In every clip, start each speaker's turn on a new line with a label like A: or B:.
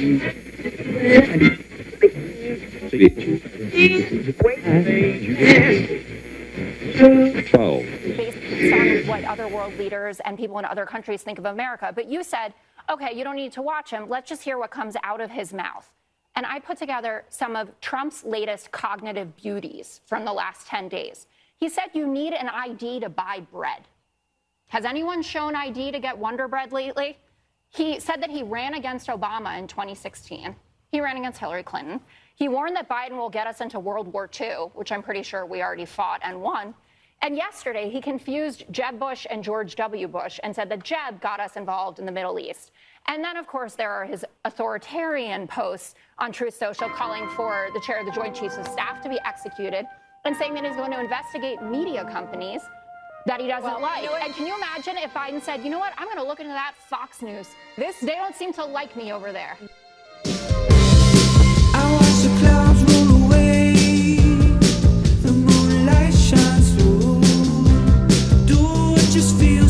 A: Based on what other world leaders and people in other countries think of America. But you said, okay, you don't need to watch him. Let's just hear what comes out of his mouth. And I put together some of Trump's latest cognitive beauties from the last 10 days. He said you need an ID to buy bread. Has anyone shown ID to get Wonder Bread lately? He said that he ran against Obama in 2016. He ran against Hillary Clinton. He warned that Biden will get us into World War II, which I'm pretty sure we already fought and won. And yesterday, he confused Jeb Bush and George W. Bush and said that Jeb got us involved in the Middle East. And then, of course, there are his authoritarian posts on Truth Social calling for the chair of the Joint Chiefs of Staff to be executed and saying that he's going to investigate media companies that he doesn't
B: Well,
A: like.
B: you know
A: and can you imagine if Biden said, you know what, I'm going to look into that Fox News. This, they don't seem to like me over there.
C: I watch the clouds roll away. The moonlight shines through. Do just feels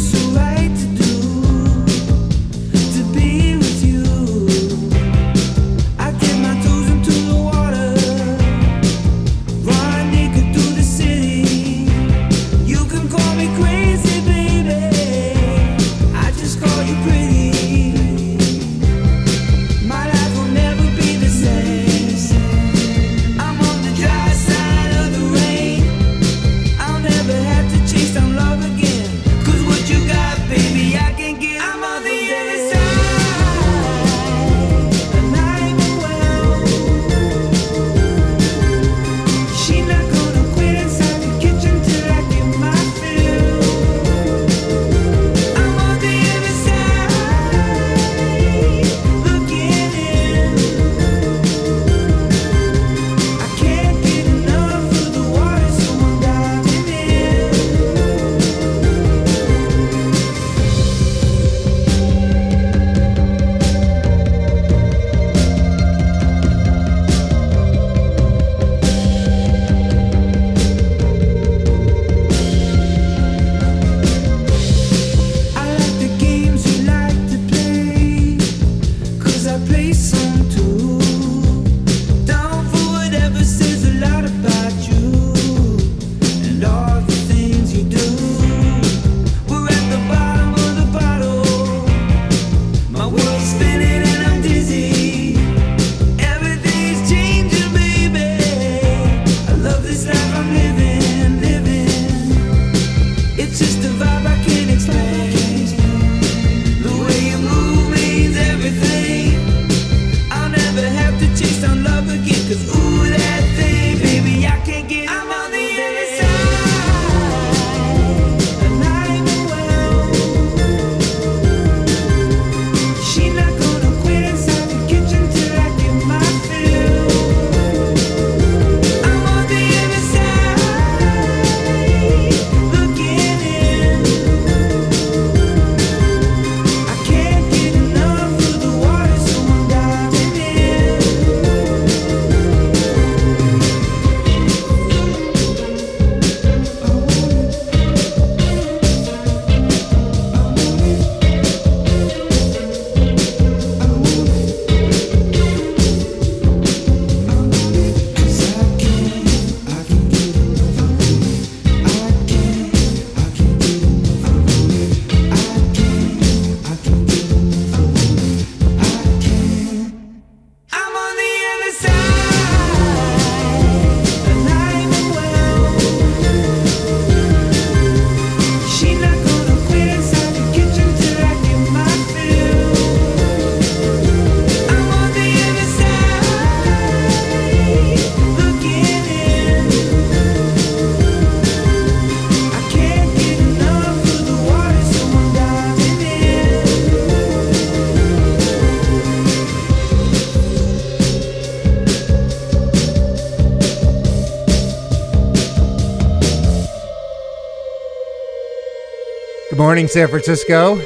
D: morning, San Francisco.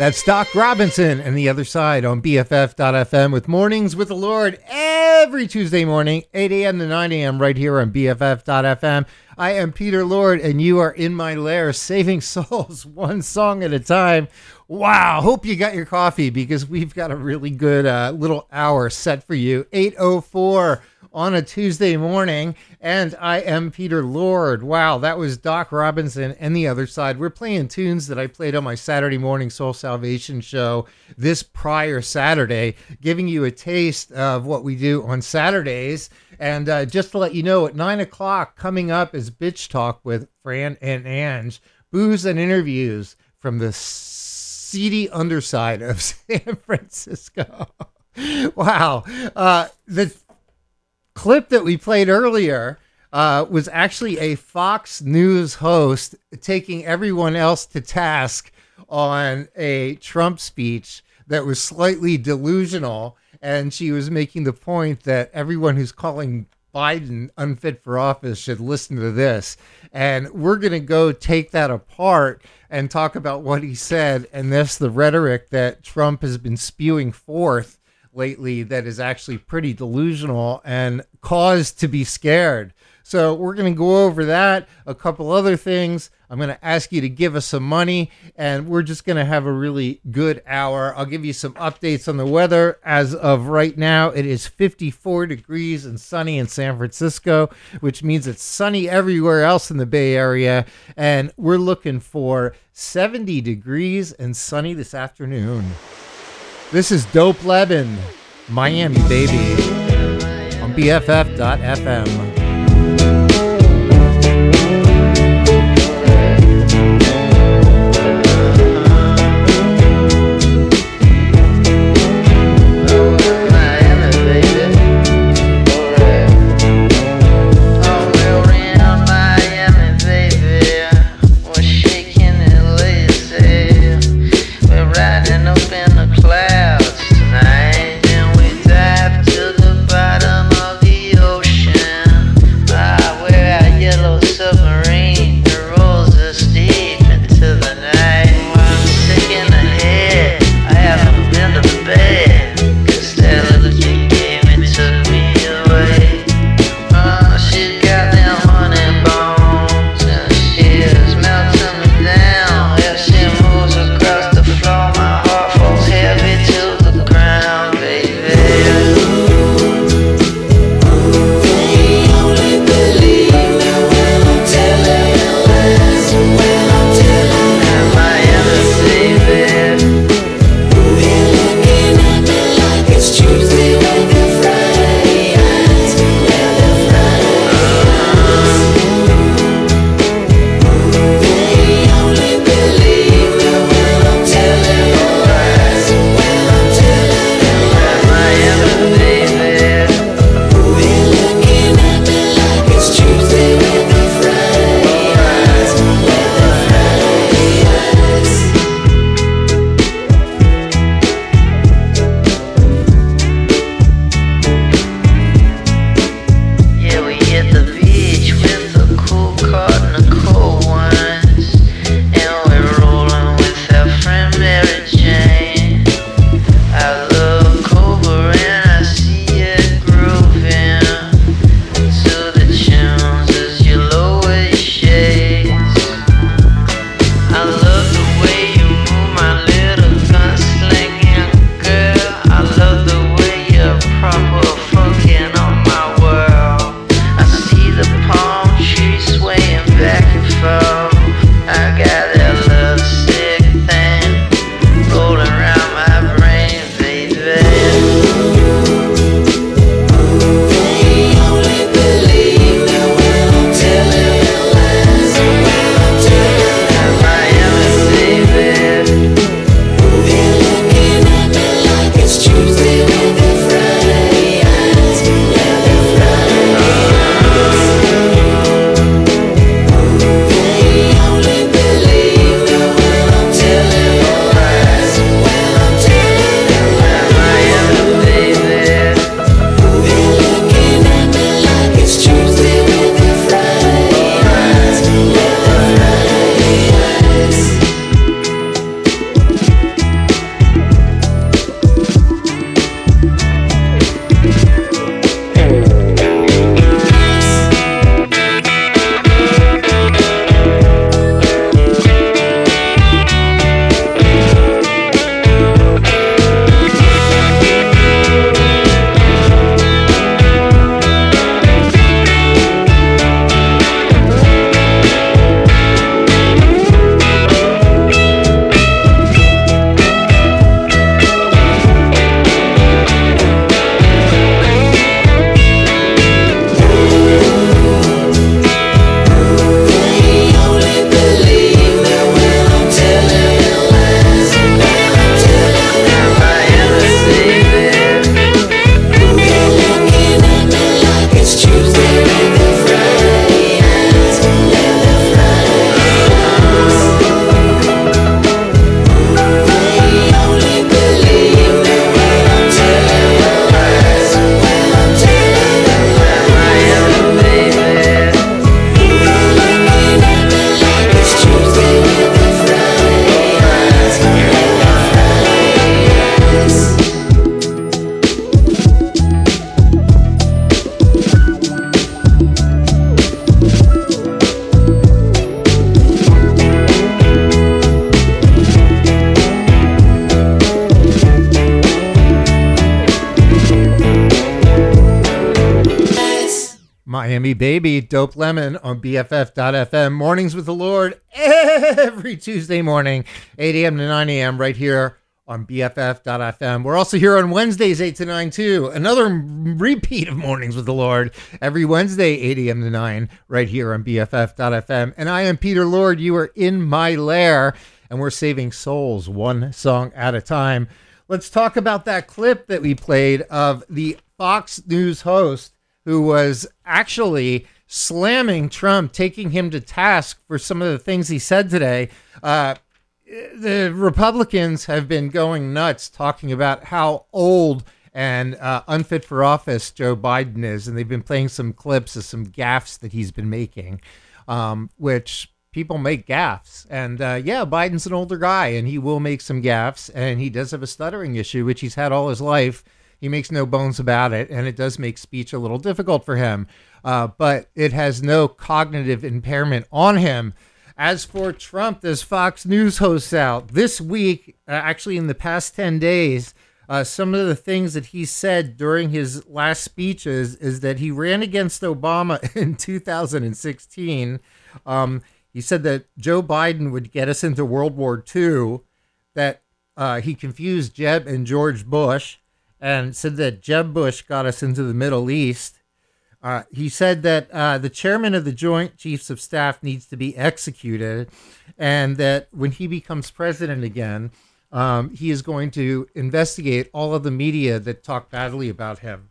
D: That's Doc Robinson and the other side on BFF.FM with Mornings with the Lord. every Tuesday morning, 8 a.m. to 9 a.m., right here on BFF.FM. I am Peter Lord, and you are in my lair, saving souls one song at a time. Wow, hope you got your coffee because we've got a really good uh, little hour set for you. 804 on a Tuesday morning, and I am Peter Lord. Wow, that was Doc Robinson and the other side. We're playing tunes that I played on my Saturday morning Soul Salvation show this prior Saturday, giving you a taste of what we do on Saturdays. And uh, just to let you know, at nine o'clock coming up is Bitch Talk with Fran and Ange, booze and interviews from the seedy underside of San Francisco. wow. Uh, the clip that we played earlier uh, was actually a Fox News host taking everyone else to task on a Trump speech that was slightly delusional. And she was making the point that everyone who's calling Biden unfit for office should listen to this. And we're going to go take that apart and talk about what he said and this the rhetoric that Trump has been spewing forth lately that is actually pretty delusional and cause to be scared. So we're going to go over that, a couple other things. I'm going to ask you to give us some money, and we're just going to have a really good hour. I'll give you some updates on the weather. As of right now, it is 54 degrees and sunny in San Francisco, which means it's sunny everywhere else in the Bay Area. And we're looking for 70 degrees and sunny this afternoon. This is Dope Lemon, Miami Baby, on BFF.FM. Me Baby, Dope Lemon on BFF.FM. Mornings with the Lord every Tuesday morning, 8 a.m. to 9 a.m. right here on BFF.FM. We're also here on Wednesdays, 8 to 9 too. Another repeat of Mornings with the Lord every Wednesday, 8 a.m. to 9 right here on BFF.FM. And I am Peter Lord. You are in my lair and we're saving souls one song at a time. Let's talk about that clip that we played of the Fox News host who was actually slamming Trump, taking him to task for some of the things he said today. Uh, the Republicans have been going nuts talking about how old and uh, unfit for office Joe Biden is, and they've been playing some clips of some gaffes that he's been making, um, which people make gaffes. And uh, yeah, Biden's an older guy, and he will make some gaffes, and he does have a stuttering issue, which he's had all his life. He makes no bones about it, and it does make speech a little difficult for him. Uh, but it has no cognitive impairment on him. As for Trump, this Fox News hosts out this week, uh, actually in the past 10 days, uh, some of the things that he said during his last speeches is that he ran against Obama in 2016. Um, he said that Joe Biden would get us into World War II, that uh, he confused Jeb and George Bush, and said that Jeb Bush got us into the Middle East. Uh, he said that uh, the chairman of the Joint Chiefs of Staff needs to be executed, and that when he becomes president again, um, he is going to investigate all of the media that talk badly about him.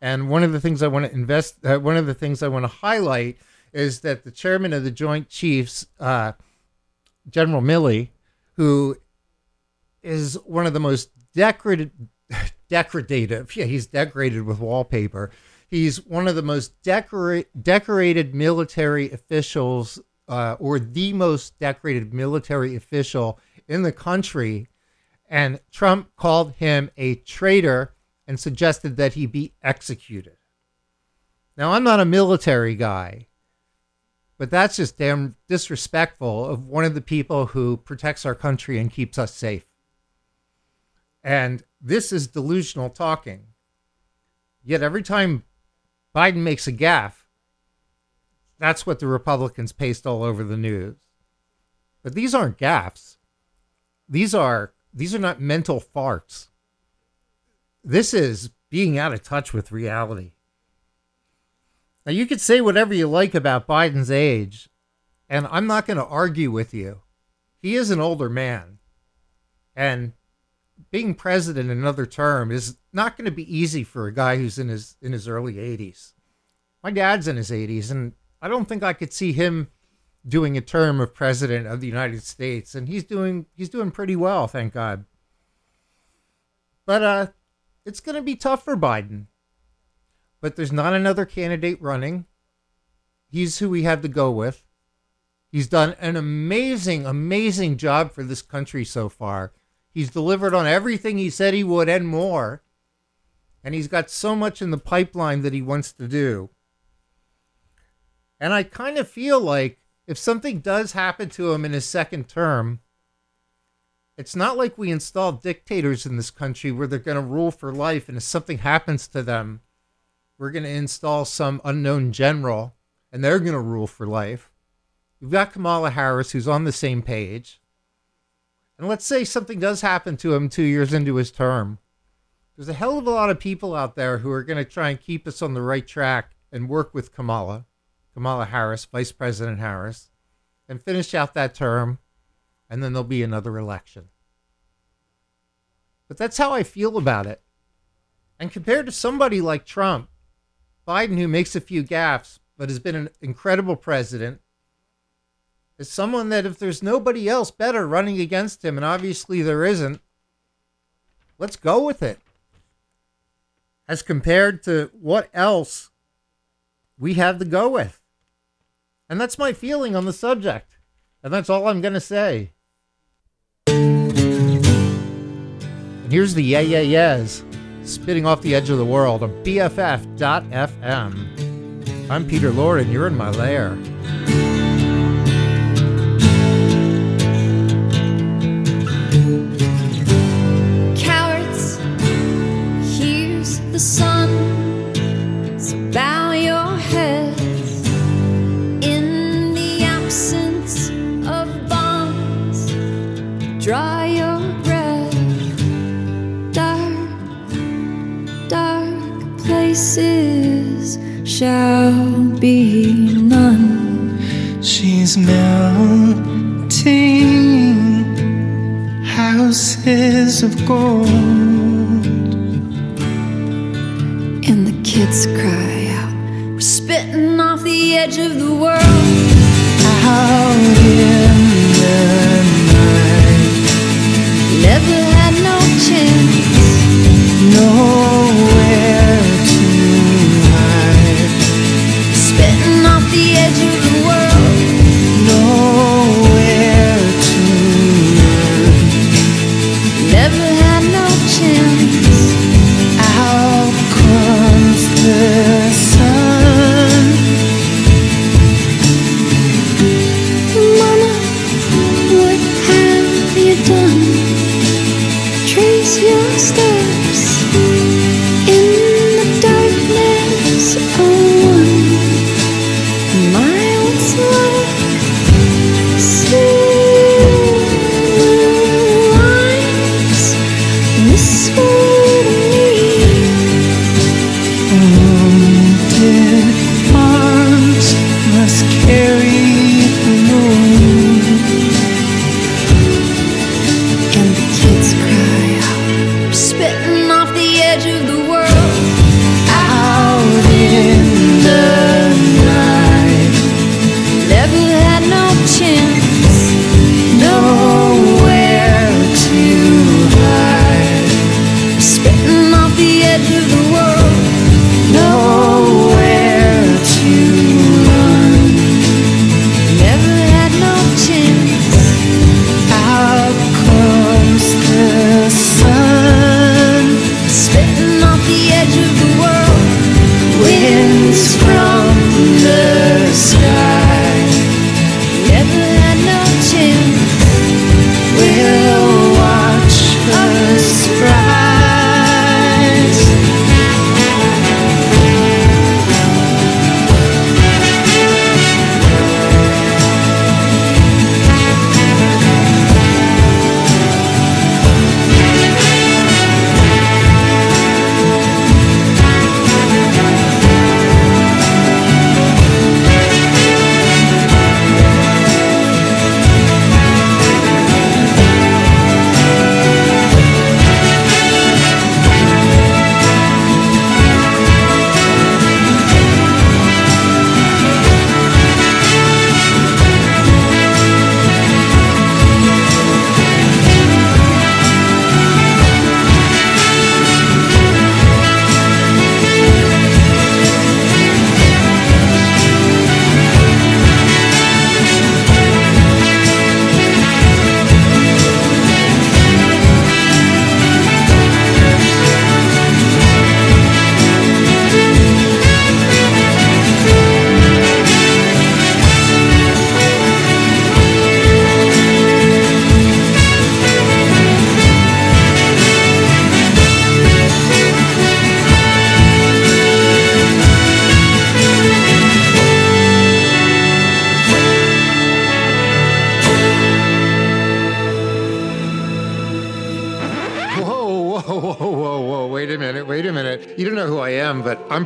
D: And one of the things I want to invest, uh, one of the things I want to highlight is that the chairman of the Joint Chiefs, uh, General Milley, who is one of the most decorated decorative. Yeah, he's decorated with wallpaper. He's one of the most decorate, decorated military officials, uh, or the most decorated military official in the country. And Trump called him a traitor and suggested that he be executed. Now, I'm not a military guy, but that's just damn disrespectful of one of the people who protects our country and keeps us safe. And this is delusional talking. Yet every time Biden makes a gaffe, that's what the Republicans paste all over the news. But these aren't gaffes. These are these are not mental farts. This is being out of touch with reality. Now you could say whatever you like about Biden's age, and I'm not going to argue with you. He is an older man. And being president another term is not going to be easy for a guy who's in his in his early 80s. My dad's in his 80s and I don't think I could see him doing a term of president of the United States and he's doing he's doing pretty well, thank God. But uh it's going to be tough for Biden. But there's not another candidate running. He's who we have to go with. He's done an amazing amazing job for this country so far He's delivered on everything he said he would and more. And he's got so much in the pipeline that he wants to do. And I kind of feel like if something does happen to him in his second term, it's not like we install dictators in this country where they're going to rule for life. And if something happens to them, we're going to install some unknown general and they're going to rule for life. We've got Kamala Harris, who's on the same page. And let's say something does happen to him two years into his term. There's a hell of a lot of people out there who are going to try and keep us on the right track and work with Kamala, Kamala Harris, Vice President Harris, and finish out that term, and then there'll be another election. But that's how I feel about it. And compared to somebody like Trump, Biden, who makes a few gaffes, but has been an incredible president, is someone that if there's nobody else better running against him, and obviously there isn't, let's go with it. As compared to what else we have to go with. And that's my feeling on the subject. And that's all I'm going to say. And here's the yeah, yeah, yeahs spitting off the edge of the world on BFF.FM. I'm Peter Lord, and you're in my lair.
E: the sun. So bow your heads in the absence of bonds. Draw your breath. Dark, dark places shall be none.
F: She's melting houses of gold.
E: Kids cry out, We're spitting off the edge of the world.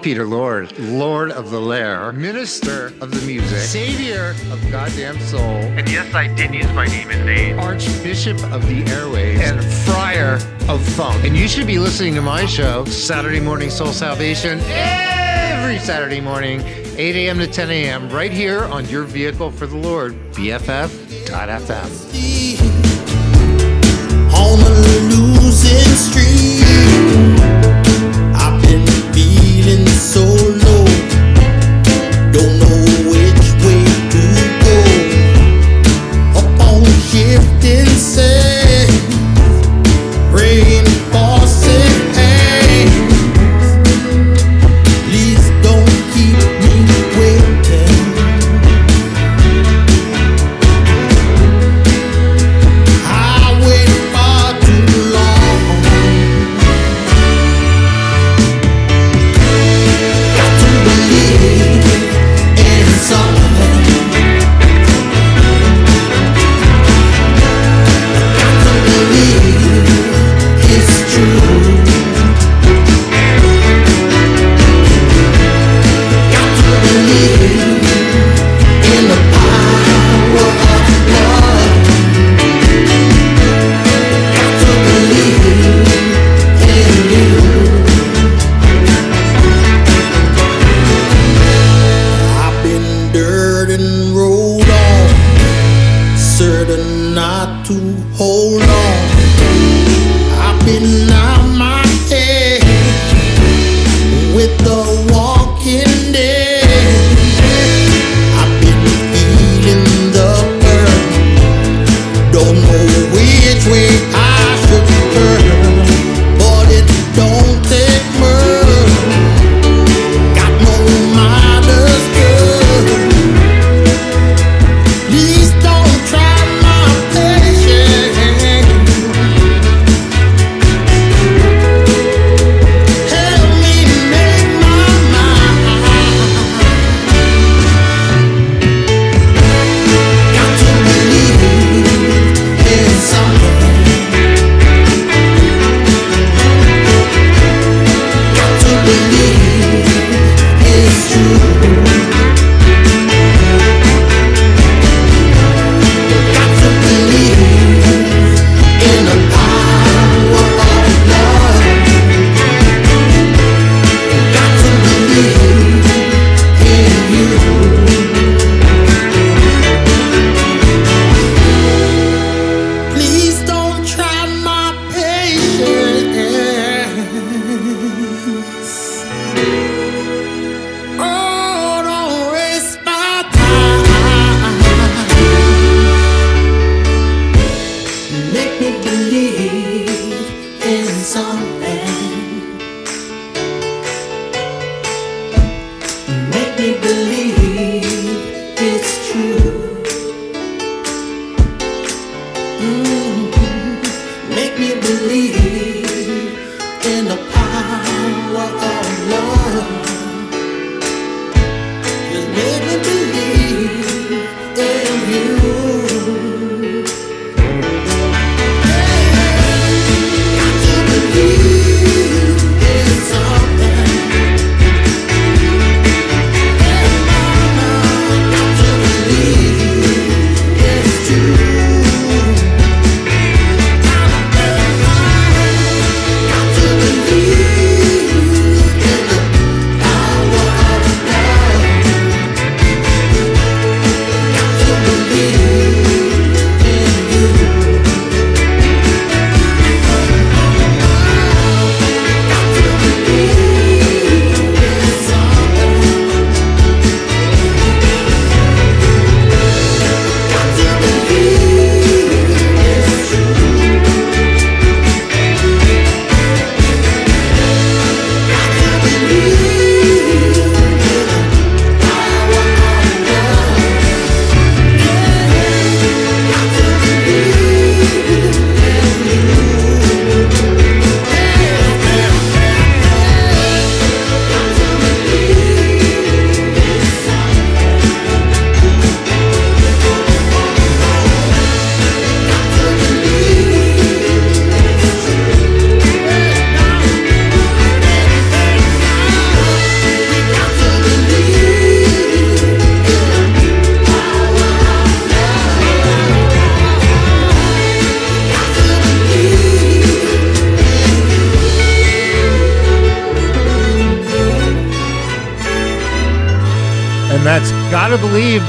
D: Peter Lord, Lord of the Lair, Minister of the Music, Savior of Goddamn Soul,
G: And yes, I did use my name in vain.
D: Archbishop of the Airways, and Friar of Funk. And you should be listening to my show, Saturday Morning Soul Salvation, every Saturday morning, 8 a.m. to 10 a.m., right here on your vehicle for the Lord, BFF.FM.
H: on a losing streak. Feeling so low, don't know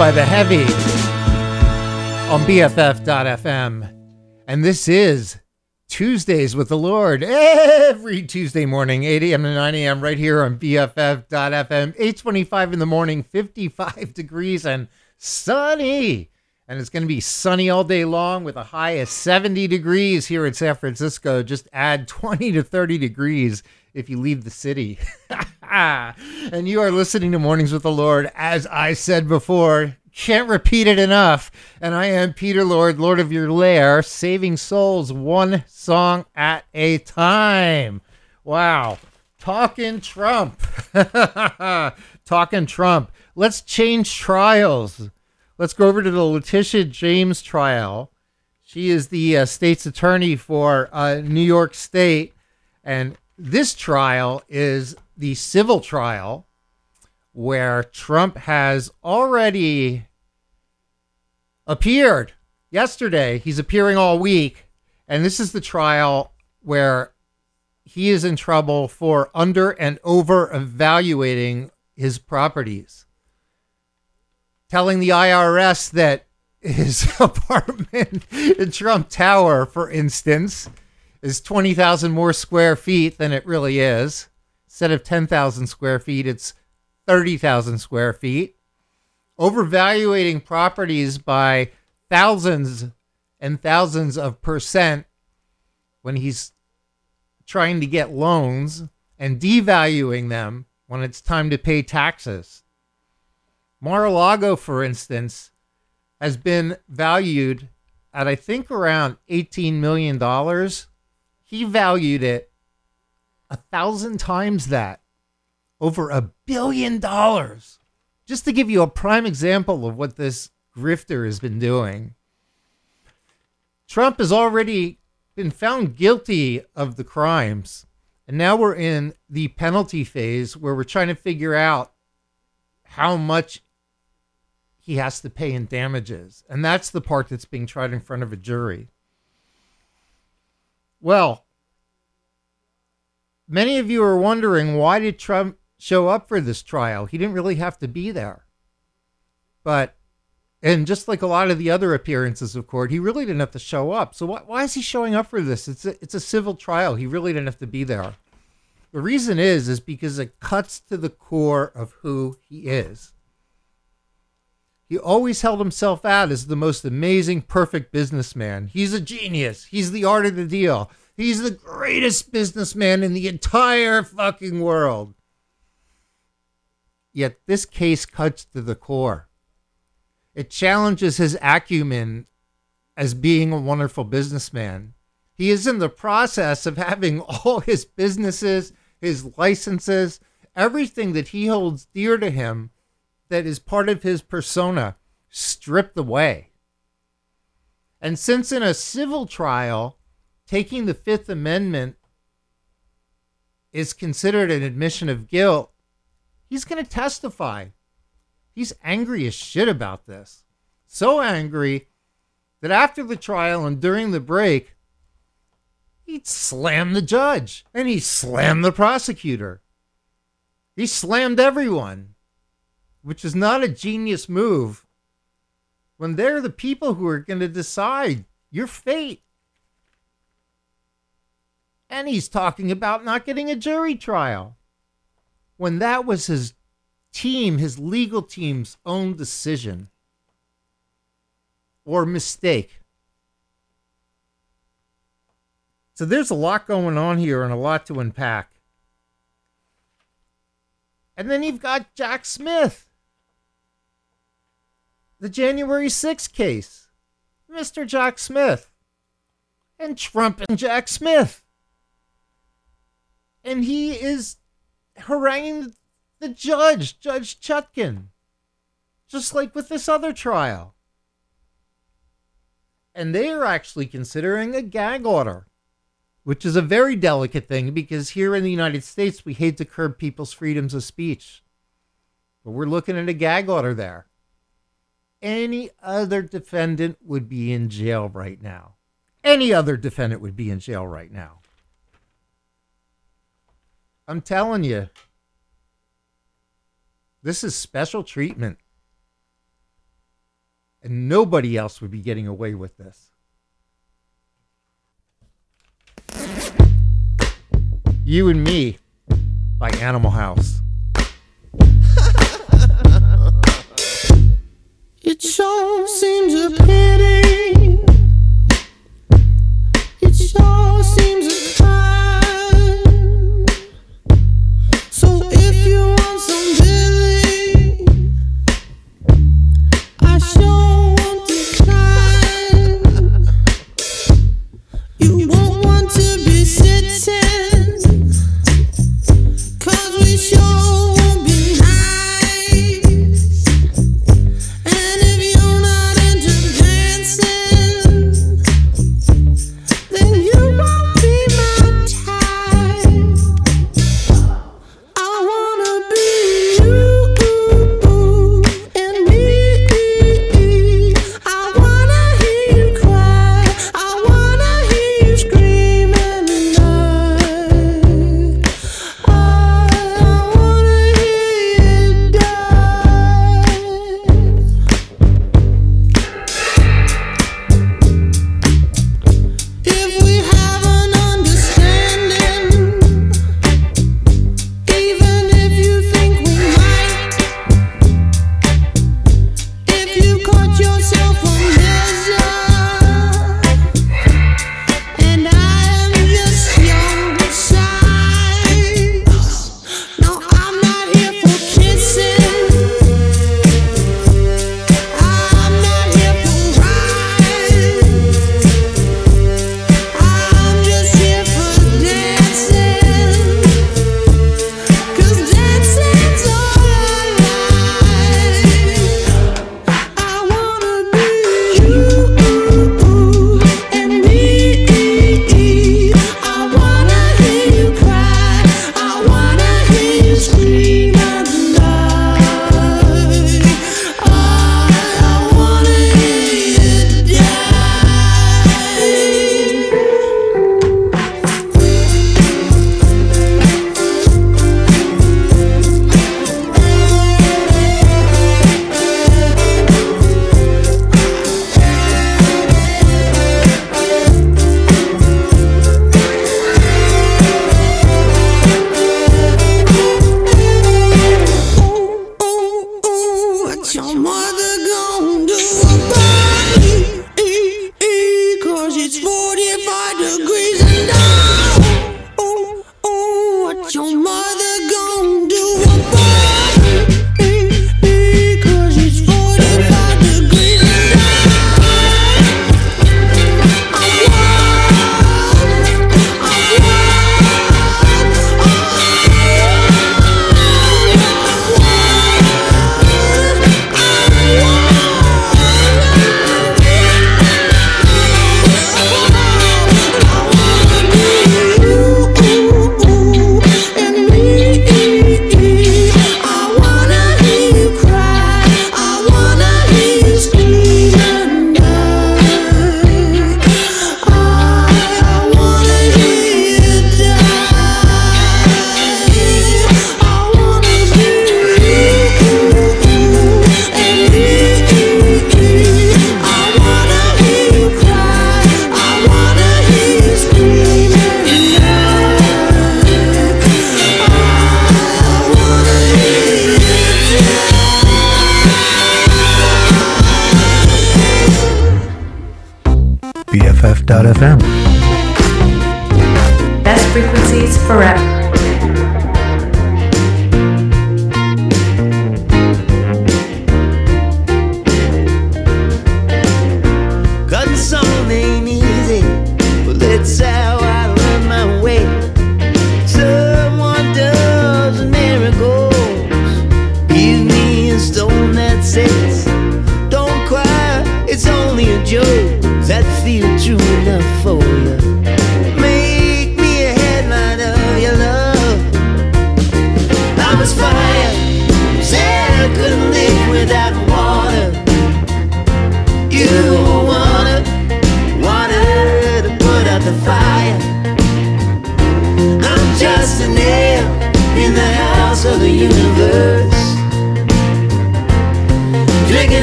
D: by The Heavy on BFF.FM. And this is Tuesdays with the Lord every Tuesday morning, 8 a.m. to 9 a.m. right here on BFF.FM. 825 in the morning, 55 degrees and sunny. And it's going to be sunny all day long with a high of 70 degrees here in San Francisco. Just add 20 to 30 degrees if you leave the city. and you are listening to Mornings with the Lord. As I said before, can't repeat it enough. And I am Peter Lord, Lord of your lair, saving souls one song at a time. Wow. Talking Trump. Talking Trump. Let's change trials. Let's go over to the Letitia James trial. She is the uh, state's attorney for uh, New York State. And this trial is the civil trial where Trump has already appeared yesterday. He's appearing all week. And this is the trial where he is in trouble for under and over evaluating his properties. Telling the IRS that his apartment in Trump Tower, for instance, is 20,000 more square feet than it really is. Instead of 10,000 square feet, it's 30,000 square feet. Overvaluating properties by thousands and thousands of percent when he's trying to get loans and devaluing them when it's time to pay taxes. Mar-a-Lago, for instance, has been valued at I think around $18 million. He valued it a thousand times that, over a billion dollars. Just to give you a prime example of what this grifter has been doing. Trump has already been found guilty of the crimes. And now we're in the penalty phase where we're trying to figure out how much he has to pay in damages. And that's the part that's being tried in front of a jury. Well, many of you are wondering why did Trump show up for this trial? He didn't really have to be there. But and just like a lot of the other appearances of court, he really didn't have to show up. So why, why is he showing up for this? It's a, it's a civil trial. He really didn't have to be there. The reason is is because it cuts to the core of who he is. He always held himself out as the most amazing, perfect businessman. He's a genius. He's the art of the deal. He's the greatest businessman in the entire fucking world. Yet this case cuts to the core. It challenges his acumen as being a wonderful businessman. He is in the process of having all his businesses, his licenses, everything that he holds dear to him that is part of his persona stripped away. And since in a civil trial, taking the Fifth Amendment is considered an admission of guilt, he's going to testify. He's angry as shit about this. So angry that after the trial and during the break, he slammed the judge and he slammed the prosecutor. He slammed everyone, which is not a genius move when they're the people who are going to decide your fate. And he's talking about not getting a jury trial when that was his team, his legal team's own decision or mistake. So there's a lot going on here and a lot to unpack. And then you've got Jack Smith, the January 6th case, Mr. Jack Smith, and Trump and Jack Smith. And he is haranguing the judge, Judge Chutkan, just like with this other trial. And they are actually considering a gag order, which is a very delicate thing because here in the United States, we hate to curb people's freedoms of speech. But we're looking at a gag order there. Any other defendant would be in jail right now. Any other defendant would be in jail right now. I'm telling you, this is special treatment. And nobody else would be getting away with this. You and Me by Animal House.
I: It sure seems a pity. It sure seems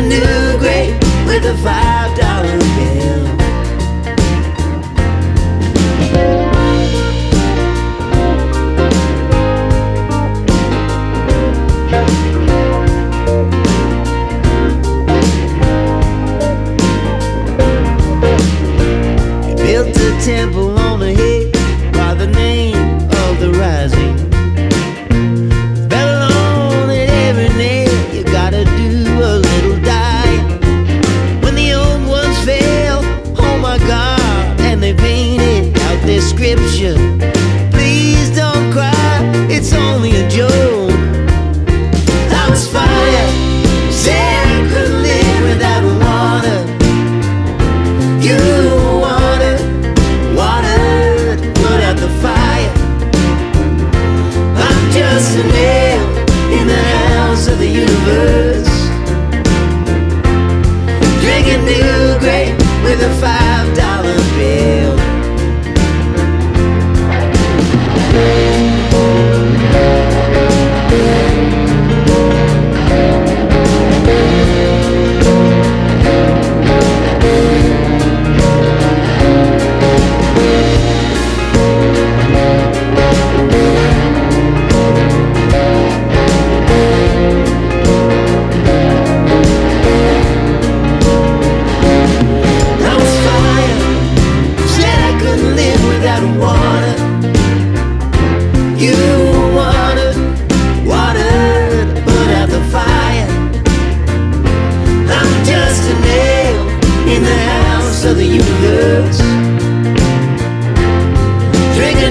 J: new grape with a five dollar bill.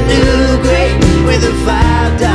J: do great with a five dollar.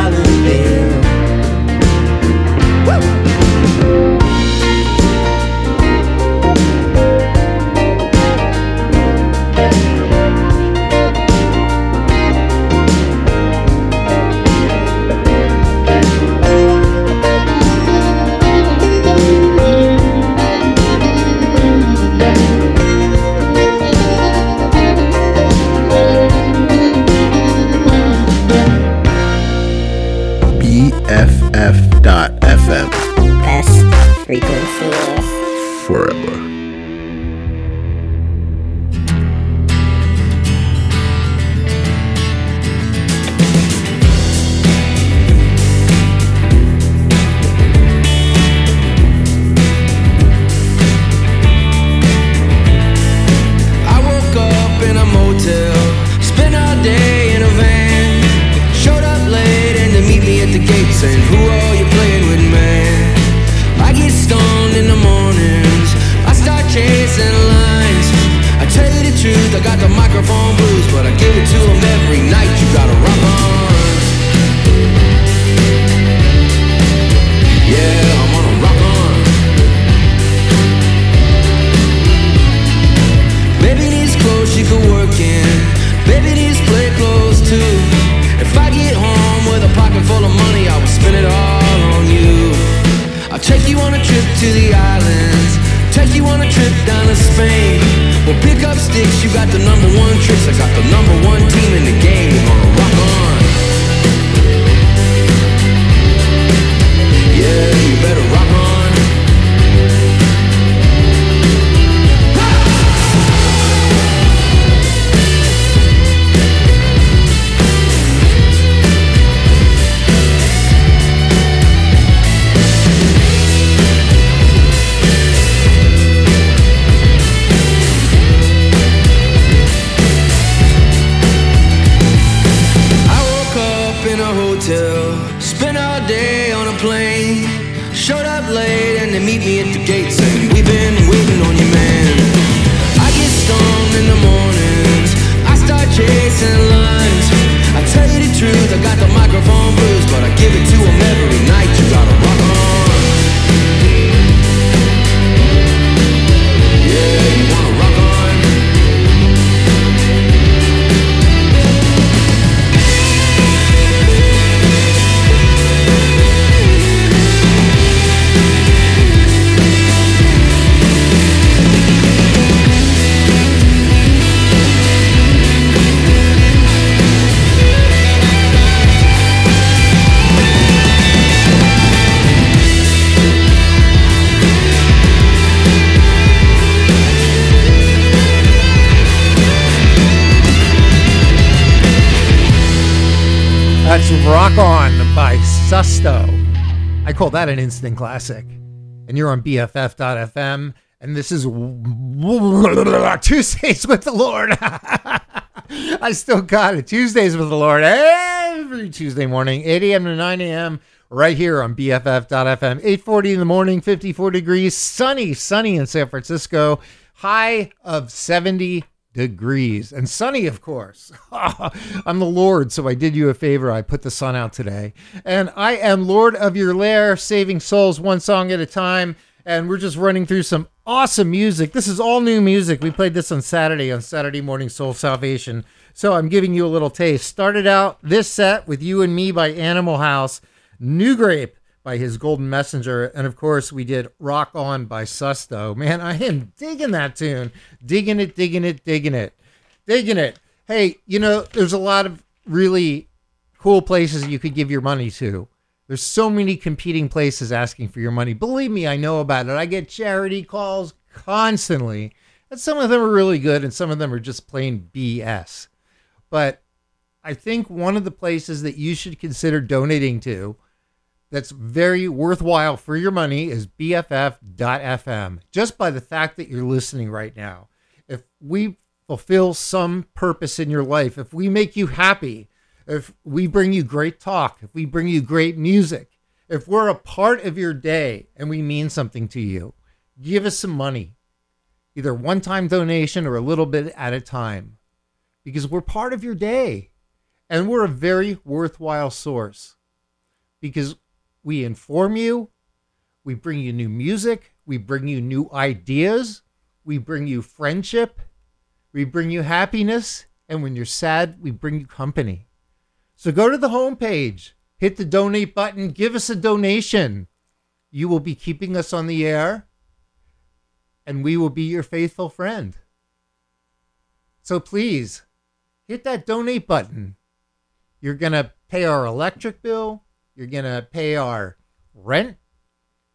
D: Instant classic. And you're on BFF.FM, and this is Tuesdays with the Lord. I still got it. Tuesdays with the Lord every Tuesday morning, 8 a.m. to 9 a.m. right here on BFF.FM. 840 in the morning, 54 degrees, sunny, sunny in San Francisco, high of 70 degrees and sunny, of course. I'm the Lord, so I did you a favor. I put the sun out today. And I am Lord of your lair, saving souls one song at a time. And we're just running through some awesome music. This is all new music. We played this on Saturday, on Saturday Morning Soul Salvation. So I'm giving you a little taste. Started out this set with You and Me by Animal House, Nu-Grape by his Golden Messenger, and of course we did Rock On by Susto. Man, I am digging that tune. Digging it, digging it, digging it, digging it. Hey, you know, there's a lot of really cool places you could give your money to. There's so many competing places asking for your money. Believe me, I know about it. I get charity calls constantly, and some of them are really good, and some of them are just plain BS. But I think one of the places that you should consider donating to that's very worthwhile for your money is BFF.FM. Just by the fact that you're listening right now. If we fulfill some purpose in your life, if we make you happy, if we bring you great talk, if we bring you great music, if we're a part of your day and we mean something to you, give us some money. Either one time donation or a little bit at a time. Because we're part of your day. And we're a very worthwhile source. Because we inform you, we bring you new music, we bring you new ideas, we bring you friendship, we bring you happiness, and when you're sad, we bring you company. So go to the homepage, hit the donate button, give us a donation. You will be keeping us on the air, and we will be your faithful friend. So please hit that donate button. You're going to pay our electric bill, you're going to pay our rent.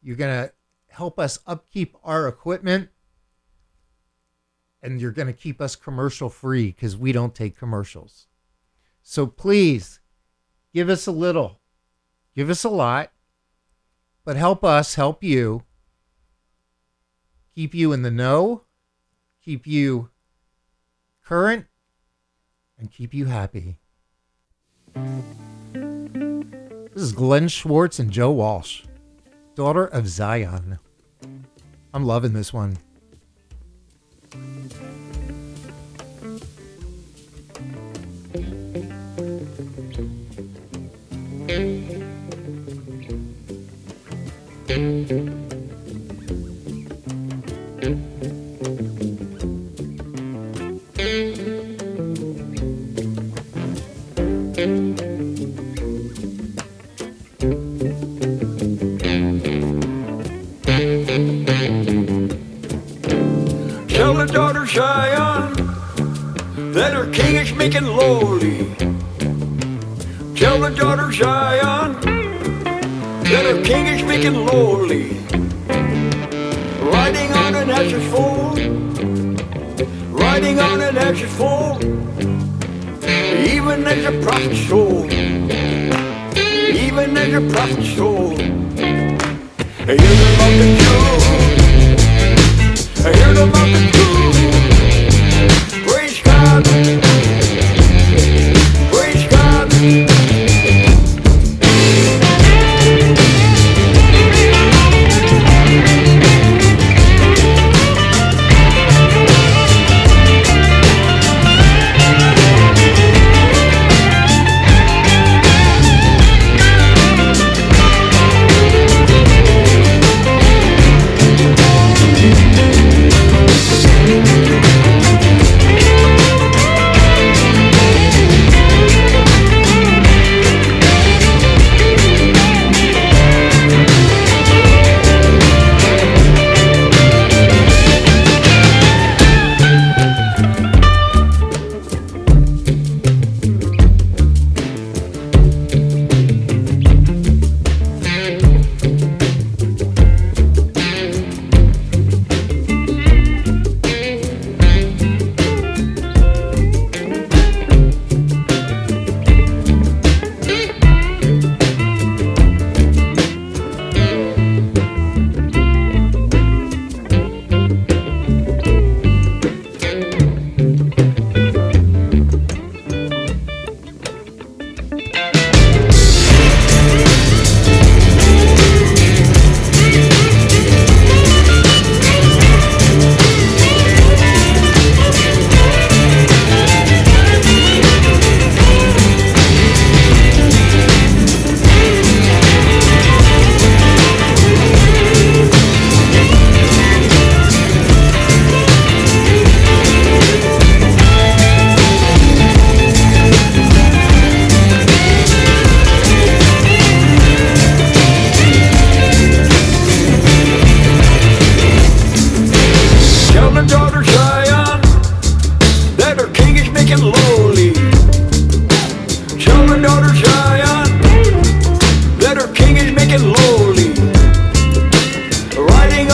D: You're going to help us upkeep our equipment. And you're going to keep us commercial free because we don't take commercials. So please give us a little, give us a lot, but help us help you. Keep you in the know, keep you current, and keep you happy. This is Glenn Schwartz and Joe Walsh, daughter of Zion. I'm loving this one.
K: Making lowly. Tell the daughter Zion that her king is making lowly. Riding on an ashes foal, riding on an ashes foal, even as a prophet soul, even as a prophet soul. Hear about the Jew. I heard about the crew.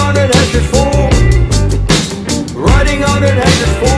L: on. Riding on an as before.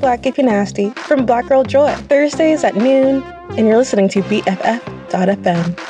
L: Black if you're nasty, from Black Girl Joy. Thursdays at noon, and you're listening to BFF.fm.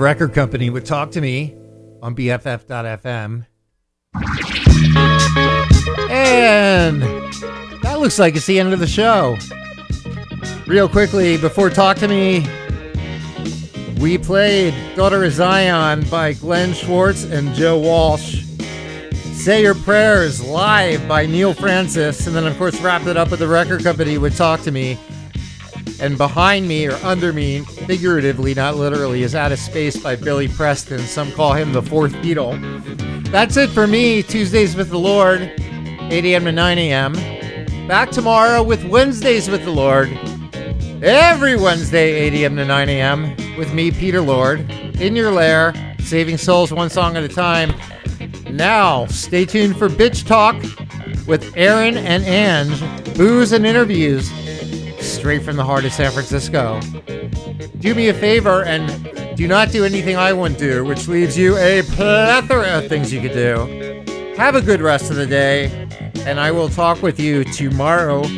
D: record company would talk to me on BFF.fm. And that looks like it's the end of the show. Real quickly, before Talk to Me, we played Daughter of Zion by Glenn Schwartz and Joe Walsh. Say Your Prayers live by Neal Francis. And then, of course, wrapped it up with the record company would Talk to Me. And behind me, or under me, figuratively, not literally, is Out of Space by Billy Preston. Some call him the fourth Beatle. That's it for me. Tuesdays with the Lord, 8 a.m. to 9 a.m. Back tomorrow with Wednesdays with the Lord. Every Wednesday, 8 a.m. to 9 a.m. with me, Peter Lord, in your lair, saving souls one song at a time. Now, stay tuned for Bitch Talk with Aaron and Ange, booze and interviews straight from the heart of San Francisco. Do me a favor and do not do anything I wouldn't do, which leaves you a plethora of things you could do. Have a good rest of the day, and I will talk with you tomorrow